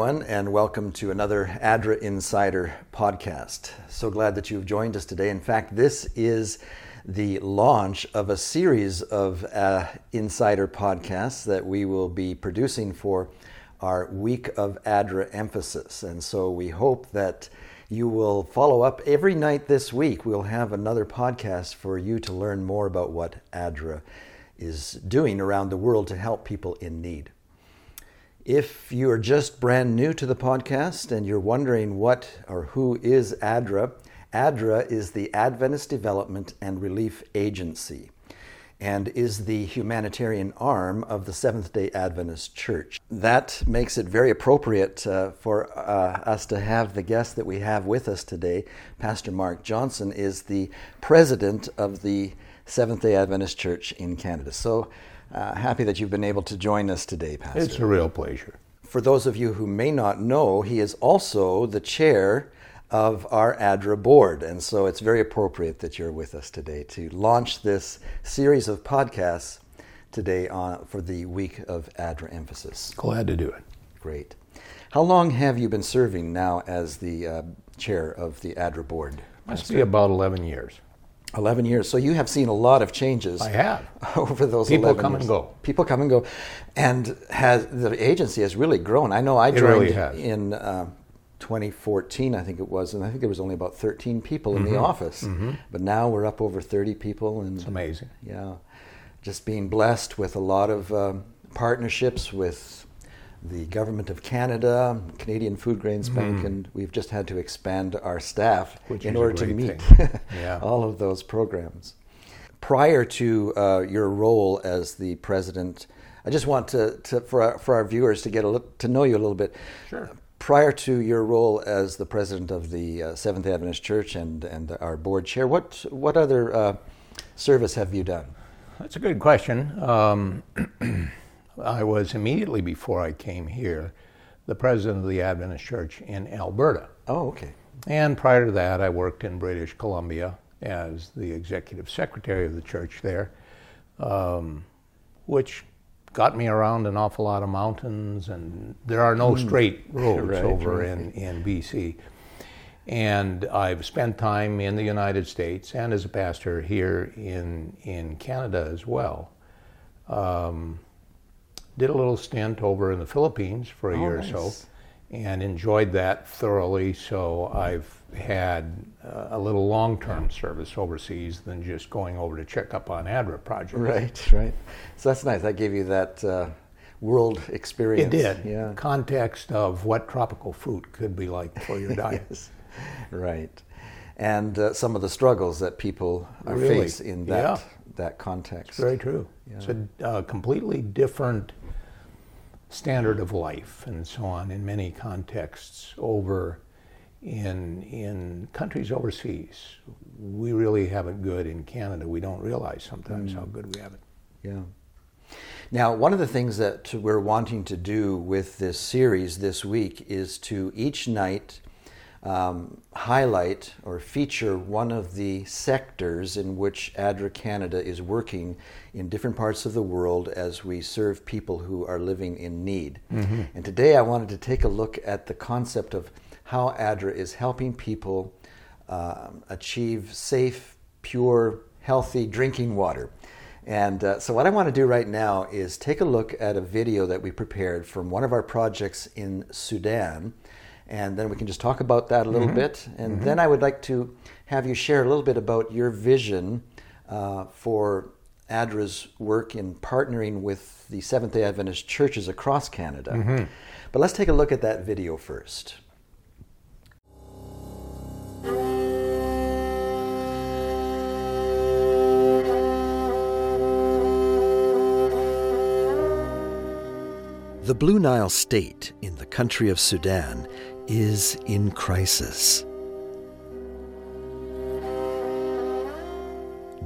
Everyone, and welcome to another ADRA Insider podcast. So glad that you've joined us today. In fact, this is the launch of a series of uh, Insider podcasts that we will be producing for our week of ADRA emphasis. And so we hope that you will follow up every night this week. We'll have another podcast for you to learn more about what ADRA is doing around the world to help people in need. If you are just brand new to the podcast and you're wondering what or who is ADRA, ADRA is the Adventist Development and Relief Agency and is the humanitarian arm of the Seventh day Adventist Church. That makes it very appropriate uh, for uh, us to have the guest that we have with us today. Pastor Mark Johnson is the president of the Seventh day Adventist Church in Canada. So uh, happy that you've been able to join us today, Pastor. It's a real pleasure. For those of you who may not know, he is also the chair of our ADRA board. And so it's very appropriate that you're with us today to launch this series of podcasts today on, for the week of ADRA emphasis. Glad to do it. Great. How long have you been serving now as the uh, chair of the ADRA board? Must be about 11 years. 11 years. So you have seen a lot of changes. I have. Over those People 11 come years. and go. People come and go. And has the agency has really grown. I know I joined really in uh, 2014, I think it was, and I think there was only about 13 people in the office. But now we're up over 30 people. And Mm-hmm. It's amazing. yeah, just being blessed with a lot of um, partnerships with the government of Canada, Canadian Foodgrains Bank, and we've just had to expand our staff. Which in order to meet. Yeah. all of those programs. Prior to uh, your role as the president, I just want to, to for our, for our viewers to get a li- to know you a little bit. Sure. Prior to your role as the president of the uh, Seventh Adventist Church and and our board chair, what what other uh, service have you done? That's a good question. Um, I was immediately before I came here the president of the Adventist Church in Alberta. Oh, okay. And prior to that, I worked in British Columbia as the executive secretary of the church there, um, which got me around an awful lot of mountains, and there are no straight roads Right, over right. in, in BC. And I've spent time in the United States and as a pastor here in, in Canada as well. Um, did a little stint over in the Philippines for a Oh, year nice. or so and enjoyed that thoroughly. So I've had uh, a little long-term service overseas than just going over to check up on ADRA projects. Right, right. So that's nice. That gave you that uh, world experience. It did. Yeah. Context of what tropical fruit could be like for your diet. Yes. Right. And uh, some of the struggles that people Really? face in that Yeah. that context. Very true. It's a uh, completely different standard of life and so on in many contexts over in in countries overseas. We really have it good in Canada. We don't realize sometimes mm. how good we have it. Yeah. Now, one of the things that we're wanting to do with this series this week is to each night um, highlight or feature one of the sectors in which ADRA Canada is working in different parts of the world as we serve people who are living in need. And today I wanted to take a look at the concept of how ADRA is helping people um, achieve safe, pure, healthy drinking water. And uh, so, what I want to do right now is take a look at a video that we prepared from one of our projects in Sudan. And then we can just talk about that a little mm-hmm. bit. And mm-hmm. then I would like to have you share a little bit about your vision uh, for ADRA's work in partnering with the Seventh day Adventist churches across Canada. Mm-hmm. But let's take a look at that video first. The Blue Nile State in the country of Sudan is in crisis.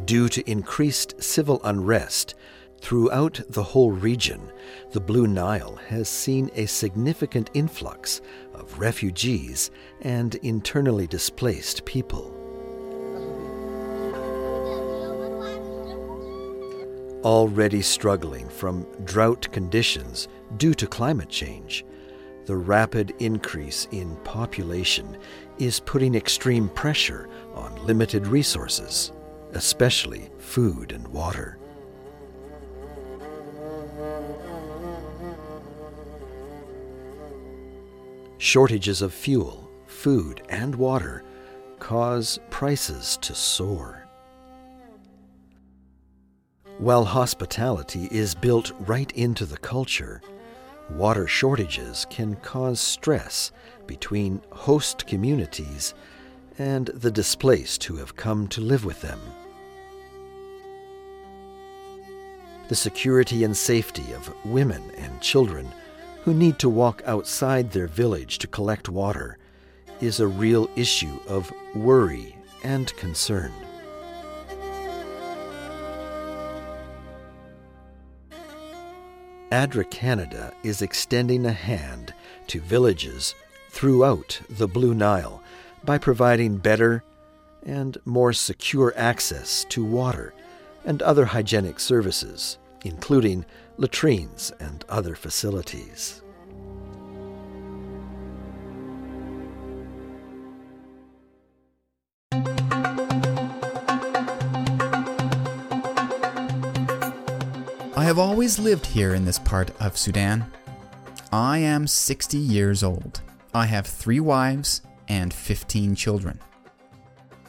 Due to increased civil unrest throughout the whole region, the Blue Nile has seen a significant influx of refugees and internally displaced people. Already struggling from drought conditions due to climate change, the rapid increase in population is putting extreme pressure on limited resources, especially food and water. Shortages of fuel, food, and water cause prices to soar. While hospitality is built right into the culture, water shortages can cause stress between host communities and the displaced who have come to live with them. The security and safety of women and children who need to walk outside their village to collect water is a real issue of worry and concern. ADRA Canada is extending a hand to villages throughout the Blue Nile by providing better and more secure access to water and other hygienic services, including latrines and other facilities. I have always lived here in this part of Sudan. I am 60 years old. I have three wives and 15 children.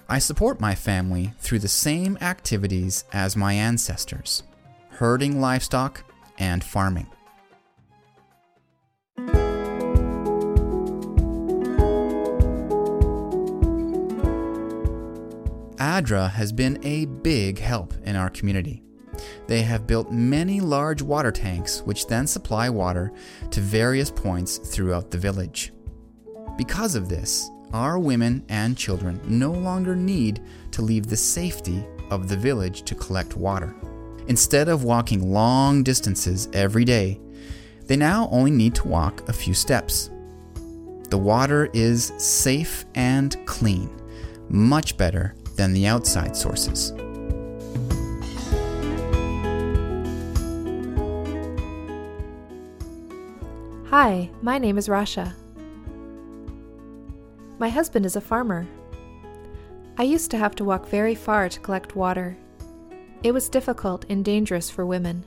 I support my family through the same activities as my ancestors herding livestock and farming. ADRA has been a big help in our community. They have built many large water tanks which then supply water to various points throughout the village. Because of this, our women and children no longer need to leave the safety of the village to collect water. Instead of walking long distances every day, they now only need to walk a few steps. The water is safe and clean, much better than the outside sources. Hi, my name is Rasha. My husband is a farmer. I used to have to walk very far to collect water. It was difficult and dangerous for women.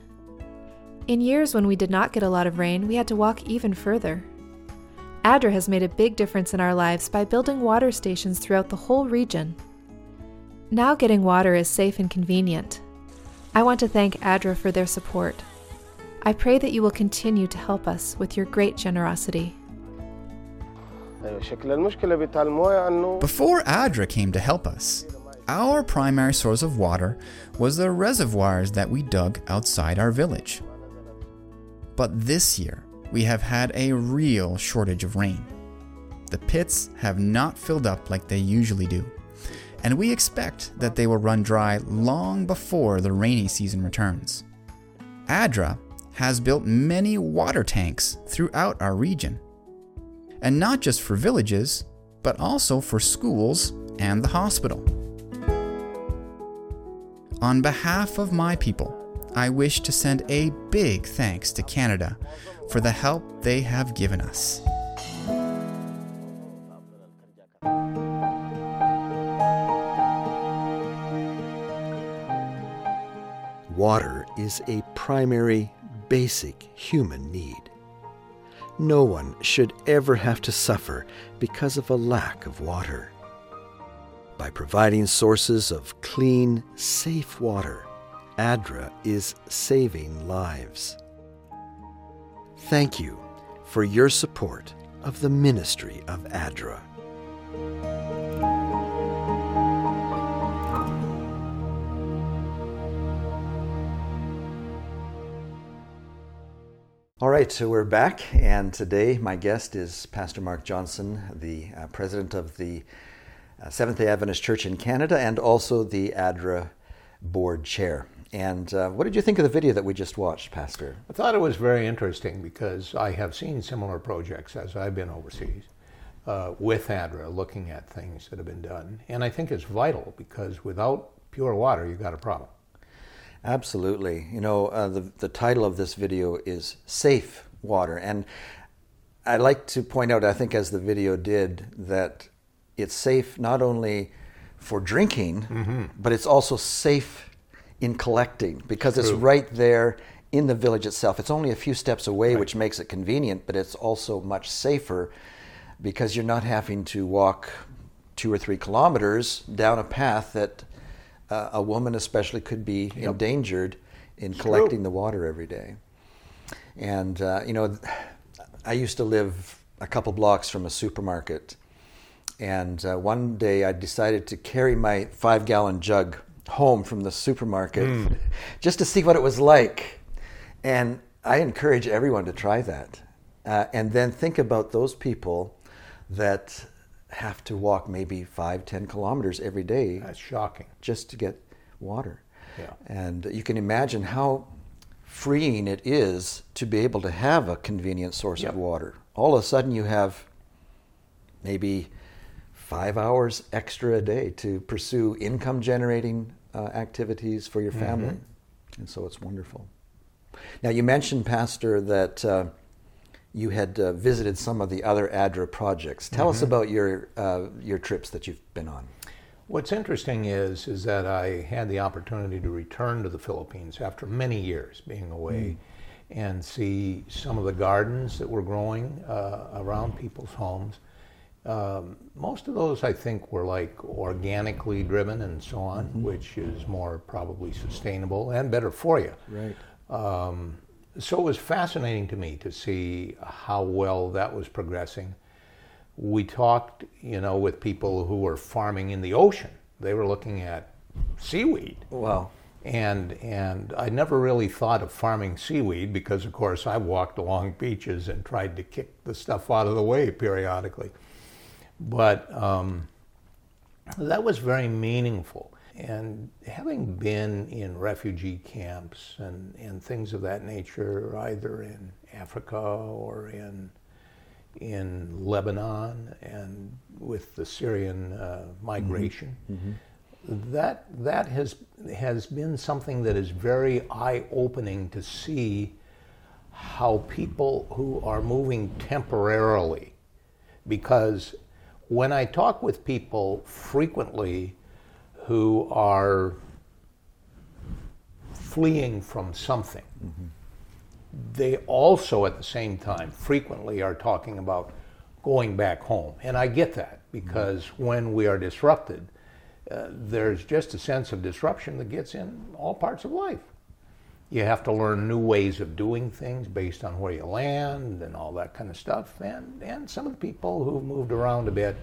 In years when we did not get a lot of rain, we had to walk even further. ADRA has made a big difference in our lives by building water stations throughout the whole region. Now getting water is safe and convenient. I want to thank ADRA for their support. I pray that you will continue to help us with your great generosity. Before ADRA came to help us, our primary source of water was the reservoirs that we dug outside our village. But this year, we have had a real shortage of rain. The pits have not filled up like they usually do, and we expect that they will run dry long before the rainy season returns. ADRA has built many water tanks throughout our region. And not just for villages, but also for schools and the hospital. On behalf of my people, I wish to send a big thanks to Canada for the help they have given us. Water is a primary basic human need. No one should ever have to suffer because of a lack of water. By providing sources of clean, safe water, ADRA is saving lives. Thank you for your support of the ministry of ADRA. All right, so we're back, and today my guest is Pastor Mark Johnson, the uh, president of the uh, Seventh day Adventist Church in Canada and also the ADRA board chair. And uh, what did you think of the video that we just watched, Pastor? I thought it was very interesting because I have seen similar projects as I've been overseas uh, with ADRA looking at things that have been done. And I think it's vital because without pure water, you've got a problem. Absolutely. You know, uh, the, the title of this video is Safe Water. And I like to point out, I think, as the video did, that it's safe not only for drinking, mm-hmm. but it's also safe in collecting because True. it's right there in the village itself. It's only a few steps away, right. which makes it convenient, but it's also much safer because you're not having to walk two or three kilometers down a path that uh, a woman, especially, could be yep. endangered in collecting true. the water every day. And, uh, you know, I used to live a couple blocks from a supermarket. And uh, one day I decided to carry my five gallon jug home from the supermarket mm. just to see what it was like. And I encourage everyone to try that. Uh, and then think about those people that have to walk maybe five, ten kilometers every day. That's shocking. Just to get water. Yeah. And you can imagine how freeing it is to be able to have a convenient source yep. of water. All of a sudden, you have maybe five hours extra a day to pursue income generating uh, activities for your family. Mm-hmm. And so it's wonderful. Now, you mentioned, Pastor, that uh, you had uh, visited some of the other ADRA projects. Tell mm-hmm. us about your, uh, your trips that you've been on. What's interesting is is that I had the opportunity to return to the Philippines after many years being away, mm. and see some of the gardens that were growing uh, around people's homes. Um, most of those, I think, were like organically driven and so on, mm-hmm. which is more probably sustainable and better for you. Right. Um, so it was fascinating to me to see how well that was progressing we talked, you know, with people who were farming in the ocean. They were looking at seaweed. Wow. And and I never really thought of farming seaweed because, of course, I walked along beaches and tried to kick the stuff out of the way periodically. But um, that was very meaningful. And having been in refugee camps and, and things of that nature, either in Africa or in in Lebanon and with the Syrian uh, migration. Mm-hmm. Mm-hmm. That that has has been something that is very eye opening to see how people who are moving temporarily, because when I talk with people frequently who are fleeing from something. Mm-hmm they also, at the same time, frequently are talking about going back home. And I get that because mm-hmm. when we are disrupted, uh, there's just a sense of disruption that gets in all parts of life. You have to learn new ways of doing things based on where you land and all that kind of stuff. And, and some of the people who've moved around a bit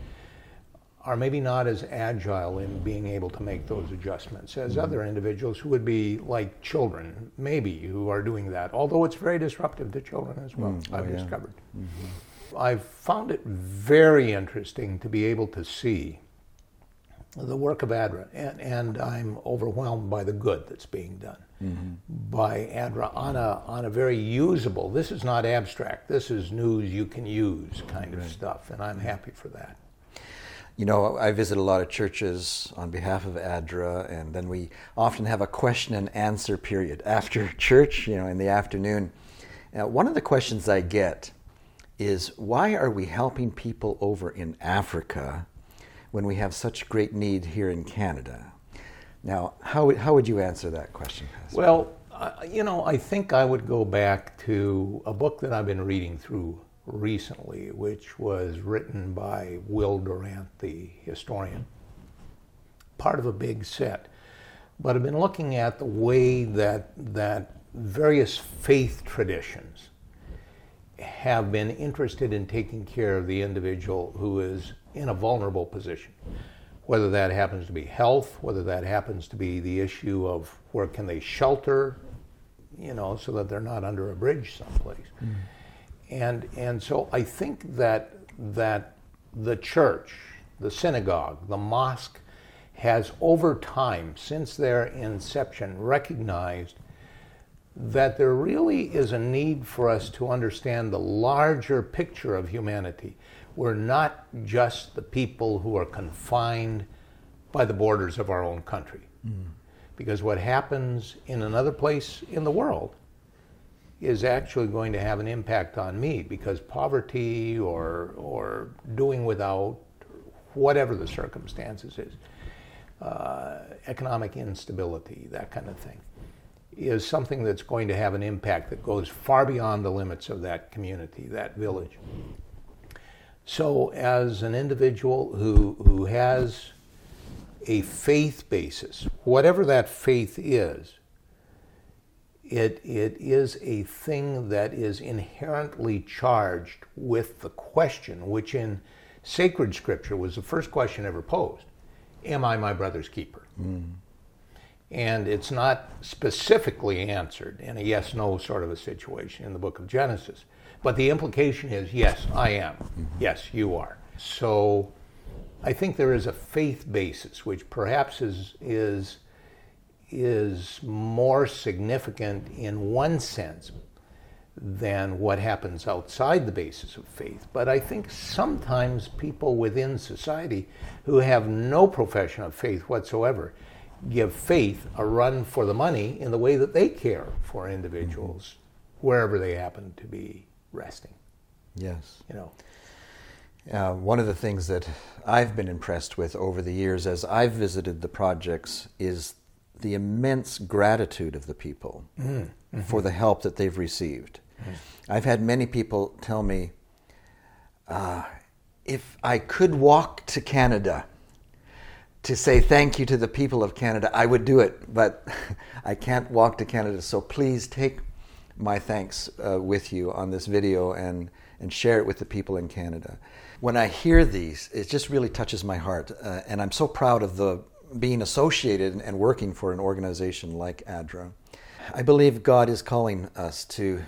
are maybe not as agile in being able to make those adjustments as mm-hmm. other individuals who would be like children, maybe, who are doing that, although it's very disruptive to children as well, mm, oh, I've yeah. discovered. Mm-hmm. I've found it very interesting to be able to see the work of ADRA, and, and I'm overwhelmed by the good that's being done mm-hmm. by ADRA on a, on a very usable, this is not abstract, this is news you can use kind of stuff, and I'm happy for that. You know, I visit a lot of churches on behalf of ADRA, and then we often have a question and answer period after church, you know, in the afternoon. Now, one of the questions I get is why are we helping people over in Africa when we have such great need here in Canada? Now, how, how would you answer that question? Pastor? Well, uh, you know, I think I would go back to a book that I've been reading through recently, which was written by Will Durant, the historian, part of a big set. But I've been looking at the way that that various faith traditions have been interested in taking care of the individual who is in a vulnerable position. Whether that happens to be health, whether that happens to be the issue of where can they shelter, you know, so that they're not under a bridge someplace. Mm and and so I think that that the church, the synagogue, the mosque has over time, since their inception, recognized that there really is a need for us to understand the larger picture of humanity. We're not just the people who are confined by the borders of our own country. Mm. Because what happens in another place in the world is actually going to have an impact on me because poverty or, or doing without, whatever the circumstances is, uh, economic instability, that kind of thing, is something that's going to have an impact that goes far beyond the limits of that community, that village. So, as an individual who, who has a faith basis, whatever that faith is, it, it is a thing that is inherently charged with the question, which in sacred scripture was the first question ever posed Am I my brother's keeper? Mm. And it's not specifically answered in a yes no sort of a situation in the book of Genesis. But the implication is yes, I am. Mm-hmm. Yes, you are. So I think there is a faith basis, which perhaps is, is is more significant in one sense than what happens outside the basis of faith. But I think sometimes people within society who have no profession of faith whatsoever give faith a run for the money in the way that they care for individuals mm-hmm. wherever they happen to be resting. Yes. You know. Uh, one of the things that I've been impressed with over the years as I've visited the projects is the immense gratitude of the people mm, mm-hmm. for the help that they've received. Mm. I've had many people tell me, uh, if I could walk to Canada to say thank you to the people of Canada, I would do it, but I can't walk to Canada, so please take my thanks uh, with you on this video and, and share it with the people in Canada. When I hear these, it just really touches my heart, uh, and I'm so proud of the being associated and working for an organization like ADRA. I believe God is calling us to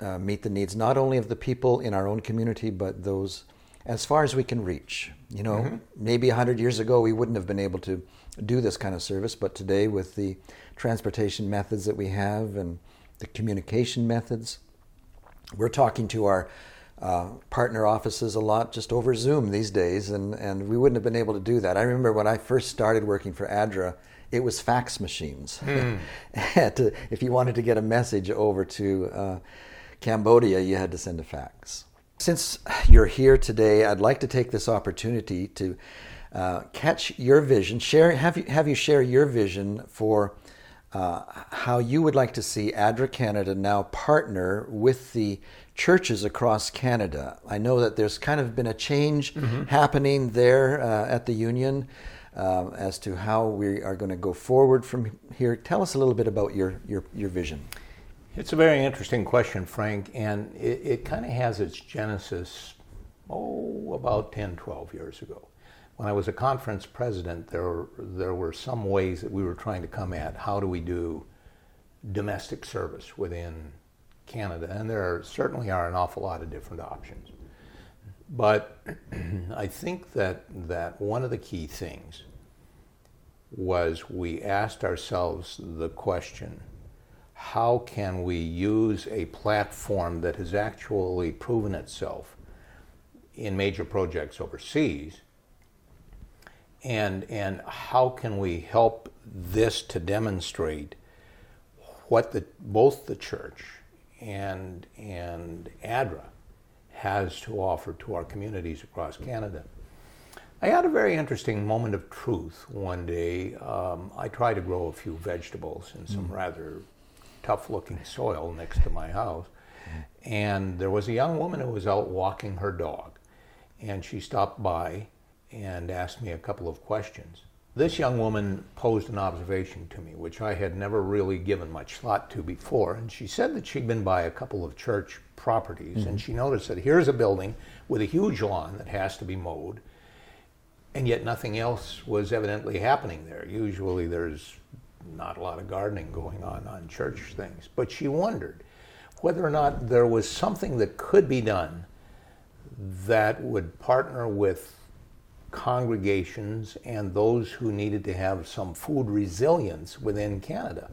uh, meet the needs not only of the people in our own community, but those as far as we can reach. You know, mm-hmm. maybe 100 years ago we wouldn't have been able to do this kind of service, but today with the transportation methods that we have and the communication methods, we're talking to our uh, partner offices a lot just over Zoom these days, and, and we wouldn't have been able to do that. I remember when I first started working for ADRA, it was fax machines. Mm. to, if you wanted to get a message over to uh, Cambodia, you had to send a fax. Since you're here today, I'd like to take this opportunity to uh, catch your vision, share, have you, have you share your vision for uh, how you would like to see ADRA Canada now partner with the churches across Canada. I know that there's kind of been a change mm-hmm. happening there uh, at the Union uh, as to how we are going to go forward from here. Tell us a little bit about your, your, your vision. It's a very interesting question, Frank, and it, it kind of has its genesis, oh, about 10, 12 years ago. When I was a conference president, there were, there were some ways that we were trying to come at how do we do domestic service within Canada, and there are, certainly are an awful lot of different options. But I think that, that one of the key things was we asked ourselves the question how can we use a platform that has actually proven itself in major projects overseas? And, and how can we help this to demonstrate what the, both the church and, and ADRA has to offer to our communities across Canada. I had a very interesting moment of truth one day. Um, I tried to grow a few vegetables in some mm. rather tough looking soil next to my house. And there was a young woman who was out walking her dog. And she stopped by and asked me a couple of questions. This young woman posed an observation to me, which I had never really given much thought to before. And she said that she'd been by a couple of church properties mm-hmm. and she noticed that here's a building with a huge lawn that has to be mowed, and yet nothing else was evidently happening there. Usually there's not a lot of gardening going on on church things. But she wondered whether or not there was something that could be done that would partner with congregations and those who needed to have some food resilience within Canada.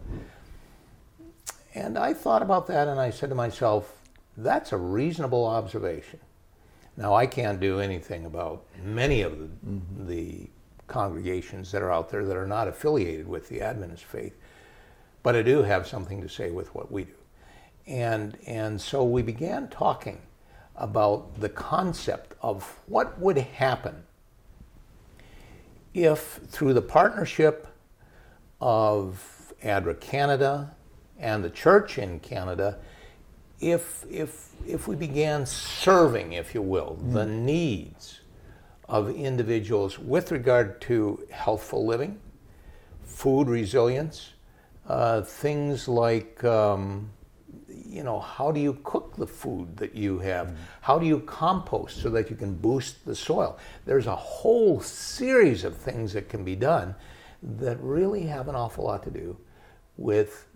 And I thought about that and I said to myself, that's a reasonable observation. Now, I can't do anything about many of the, mm-hmm. the congregations that are out there that are not affiliated with the Adventist faith, but I do have something to say with what we do. And, and so we began talking about the concept of what would happen if, through the partnership of ADRA Canada and the church in Canada, if, if, if we began serving, if you will, mm. the needs of individuals with regard to healthful living, food resilience, uh, things like um, you know how do you cook the food that you have mm. how do you compost so that you can boost the soil there's a whole series of things that can be done that really have an awful lot to do with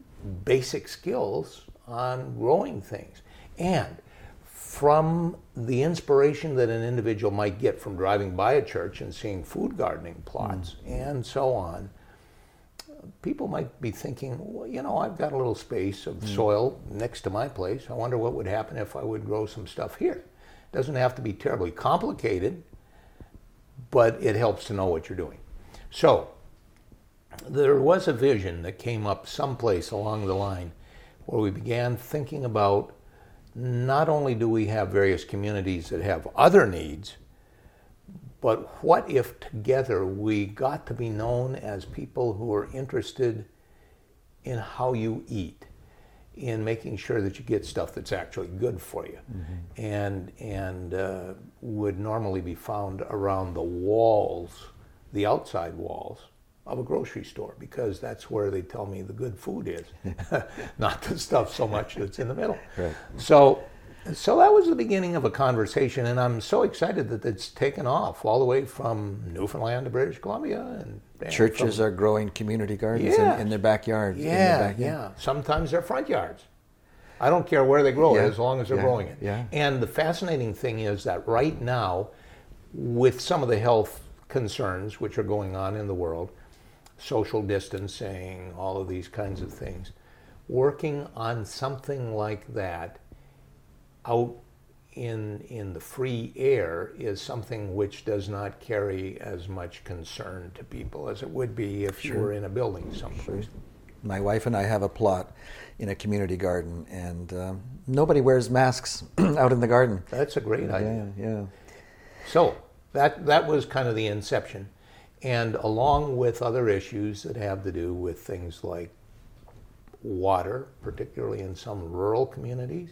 basic skills on growing things and from the inspiration that an individual might get from driving by a church and seeing food gardening plots mm. and so on people might be thinking, well, you know, I've got a little space of mm. soil next to my place. I wonder what would happen if I would grow some stuff here. It doesn't have to be terribly complicated, but it helps to know what you're doing. So, there was a vision that came up someplace along the line where we began thinking about not only do we have various communities that have other needs, but what if together we got to be known as people who are interested in how you eat, in making sure that you get stuff that's actually good for you, mm-hmm. and and uh, would normally be found around the walls, the outside walls of a grocery store because that's where they tell me the good food is, not the stuff so much that's in the middle. Right. So so that was the beginning of a conversation, and I'm so excited that it's taken off all the way from Newfoundland to British Columbia. And, and churches from, are growing community gardens in, in, their backyards. Yeah, their yeah. Sometimes they're front yards. I don't care where they grow yeah. it as long as they're yeah. growing it. Yeah. And the fascinating thing is that right now, with some of the health concerns which are going on in the world, social distancing, all of these kinds of things, working on something like that out in, in the free air is something which does not carry as much concern to people as it would be if sure. you were in a building someplace. Sure. My wife and I have a plot in a community garden, and um, nobody wears masks out in the garden. That's a great idea. Yeah, yeah. So that that was kind of the inception, and along with other issues that have to do with things like water, particularly in some rural communities,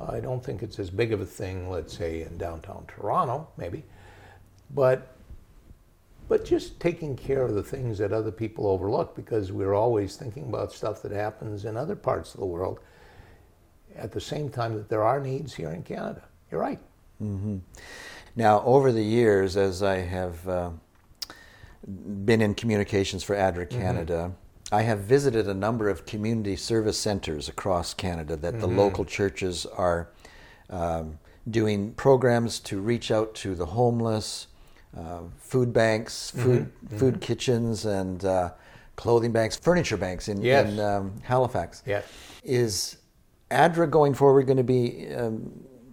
I don't think it's as big of a thing, let's say, in downtown Toronto, maybe, but but just taking care of the things that other people overlook because we're always thinking about stuff that happens in other parts of the world at the same time that there are needs here in Canada. You're right. Mm-hmm. Now, over the years, as I have uh, been in communications for ADRA mm-hmm. Canada. I have visited a number of community service centers across Canada that mm-hmm. the local churches are um, doing programs to reach out to the homeless, uh, food banks, food mm-hmm. food mm-hmm. kitchens, and uh, clothing banks, furniture banks in, yes. in um, Halifax. Yes. Is ADRA going forward going to be um,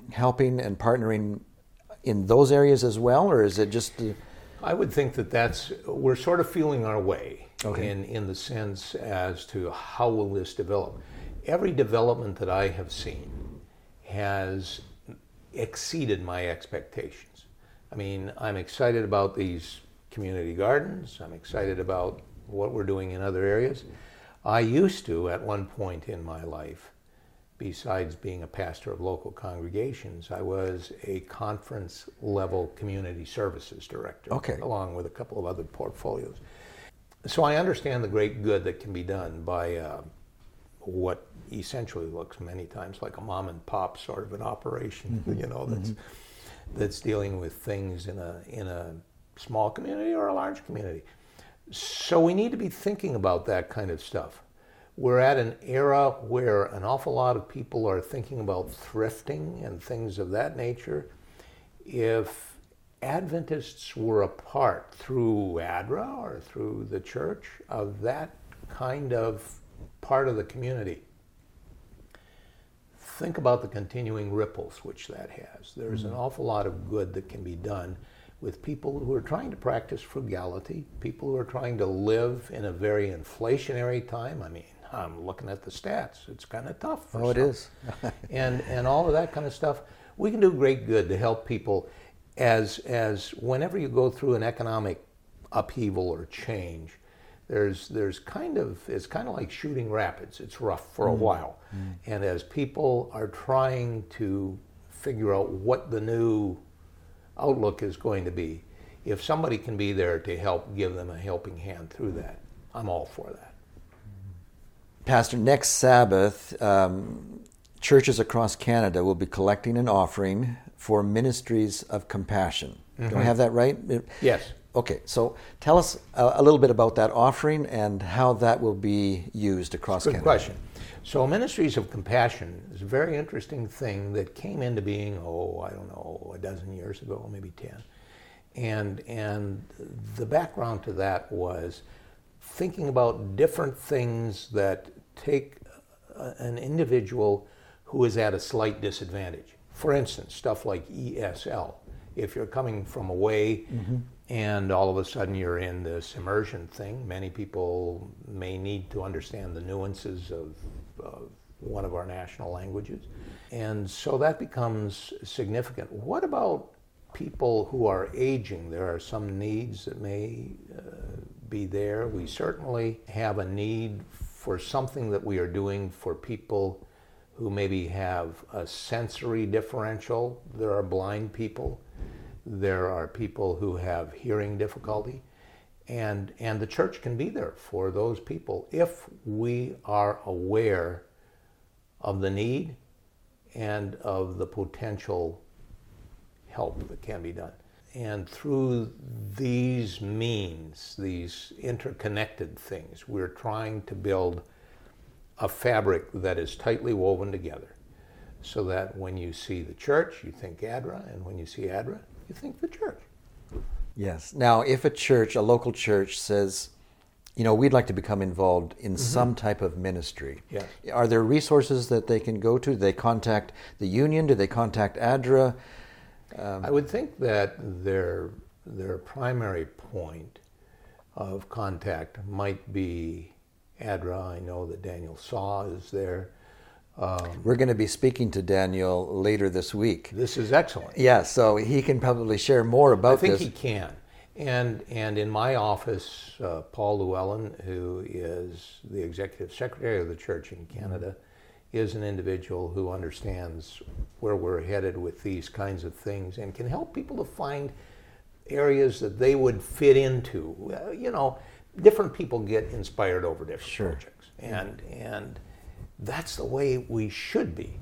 helping and partnering in those areas as well, or is it just? Uh, I would think that that's we're sort of feeling our way okay. in, in the sense as to how will this develop. Every development that I have seen has exceeded my expectations. I mean, I'm excited about these community gardens. I'm excited about what we're doing in other areas. I used to, at one point in my life, besides being a pastor of local congregations, I was a conference level community services director, okay. along with a couple of other portfolios. So I understand the great good that can be done by uh, what essentially looks many times like a mom and pop sort of an operation, mm-hmm. you know, that's mm-hmm. that's dealing with things in a in a small community or a large community. So we need to be thinking about that kind of stuff. We're at an era where an awful lot of people are thinking about thrifting and things of that nature. If Adventists were a part through ADRA or through the church of that kind of part of the community. Think about the continuing ripples which that has. There's mm-hmm. an awful lot of good that can be done with people who are trying to practice frugality, people who are trying to live in a very inflationary time. I mean, I'm looking at the stats. It's kind of tough. oh, it some. is. and and all of that kind of stuff. We can do great good to help people as as whenever you go through an economic upheaval or change, there's there's kind of it's kind of like shooting rapids. It's rough for a while, and as people are trying to figure out what the new outlook is going to be, if somebody can be there to help give them a helping hand through that, I'm all for that. Pastor, next Sabbath, um, churches across Canada will be collecting an offering for ministries of compassion. Do I mm-hmm. have that right? Yes. Okay, so tell us a, a little bit about that offering and how that will be used across Good Canada. question. So, Ministries of Compassion is a very interesting thing that came into being, oh, I don't know, a dozen years ago, maybe 10. And, and the background to that was thinking about different things that take an individual who is at a slight disadvantage. For instance, stuff like ESL. If you're coming from away and all of a sudden you're in this immersion thing, many people may need to understand the nuances of, of one of our national languages. And so that becomes significant. What about people who are aging? There are some needs that may uh, be there. We certainly have a need for something that we are doing for people who maybe have a sensory differential. There are blind people. There are people who have hearing difficulty. And, and the church can be there for those people if we are aware of the need and of the potential help that can be done. And through these means, these interconnected things, we're trying to build a fabric that is tightly woven together so that when you see the church, you think ADRA, and when you see ADRA, you think the church. Yes. Now, if a church, a local church, says, you know, we'd like to become involved in mm-hmm. some type of ministry. Yes. Are there resources that they can go to? Do they contact the union? Do they contact ADRA? Um, I would think that their their primary point of contact might be ADRA. I know that Daniel Saw is there. We're going to be speaking to Daniel later this week. This is excellent. Yeah, so he can probably share more about I think this. he can. And and in my office, uh, Paul Llewellyn, who is the executive secretary of the church in Canada, is an individual who understands where we're headed with these kinds of things and can help people to find areas that they would fit into. You know, different people get inspired over different Sure. projects, and and that's the way we should be.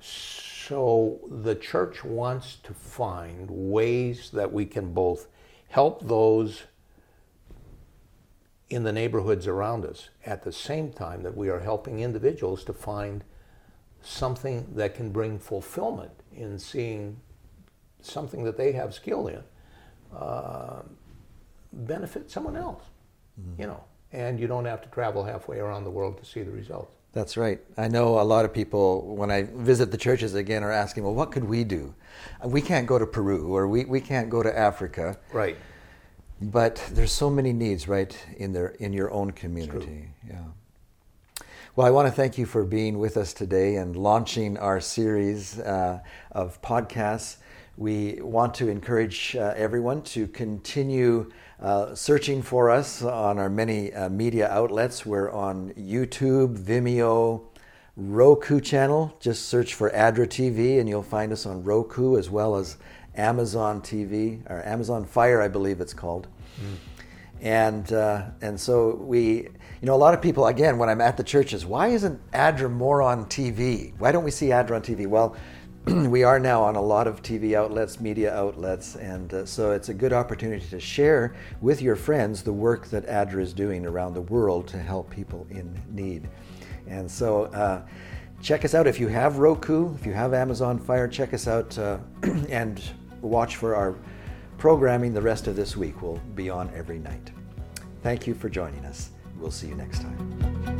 So the church wants to find ways that we can both help those in the neighborhoods around us at the same time that we are helping individuals to find something that can bring fulfillment in seeing something that they have skill in uh, benefit someone else you know and you don't have to travel halfway around the world to see the results That's right. I know a lot of people, when I visit the churches again, are asking, well, what could we do? We can't go to Peru or we, we can't go to Africa, right but there's so many needs right in, their, in your own community. Yeah. Well, I want to thank you for being with us today and launching our series uh, of podcasts. We want to encourage uh, everyone to continue uh, searching for us on our many uh, media outlets. We're on YouTube, Vimeo, Roku channel. Just search for Adra TV and you'll find us on Roku as well as Amazon TV or Amazon Fire, I believe it's called. And uh, and so we, you know, a lot of people again when I'm at the churches, why isn't ADRA more on TV? Why don't we see ADRA on TV? Well, we are now on a lot of TV outlets, media outlets, and uh, so it's a good opportunity to share with your friends the work that ADRA is doing around the world to help people in need. And so. Uh, check us out if you have Roku, if you have Amazon Fire. Check us out uh, and watch for our programming the rest of this week. We'll be on every night. Thank you for joining us. We'll see you next time.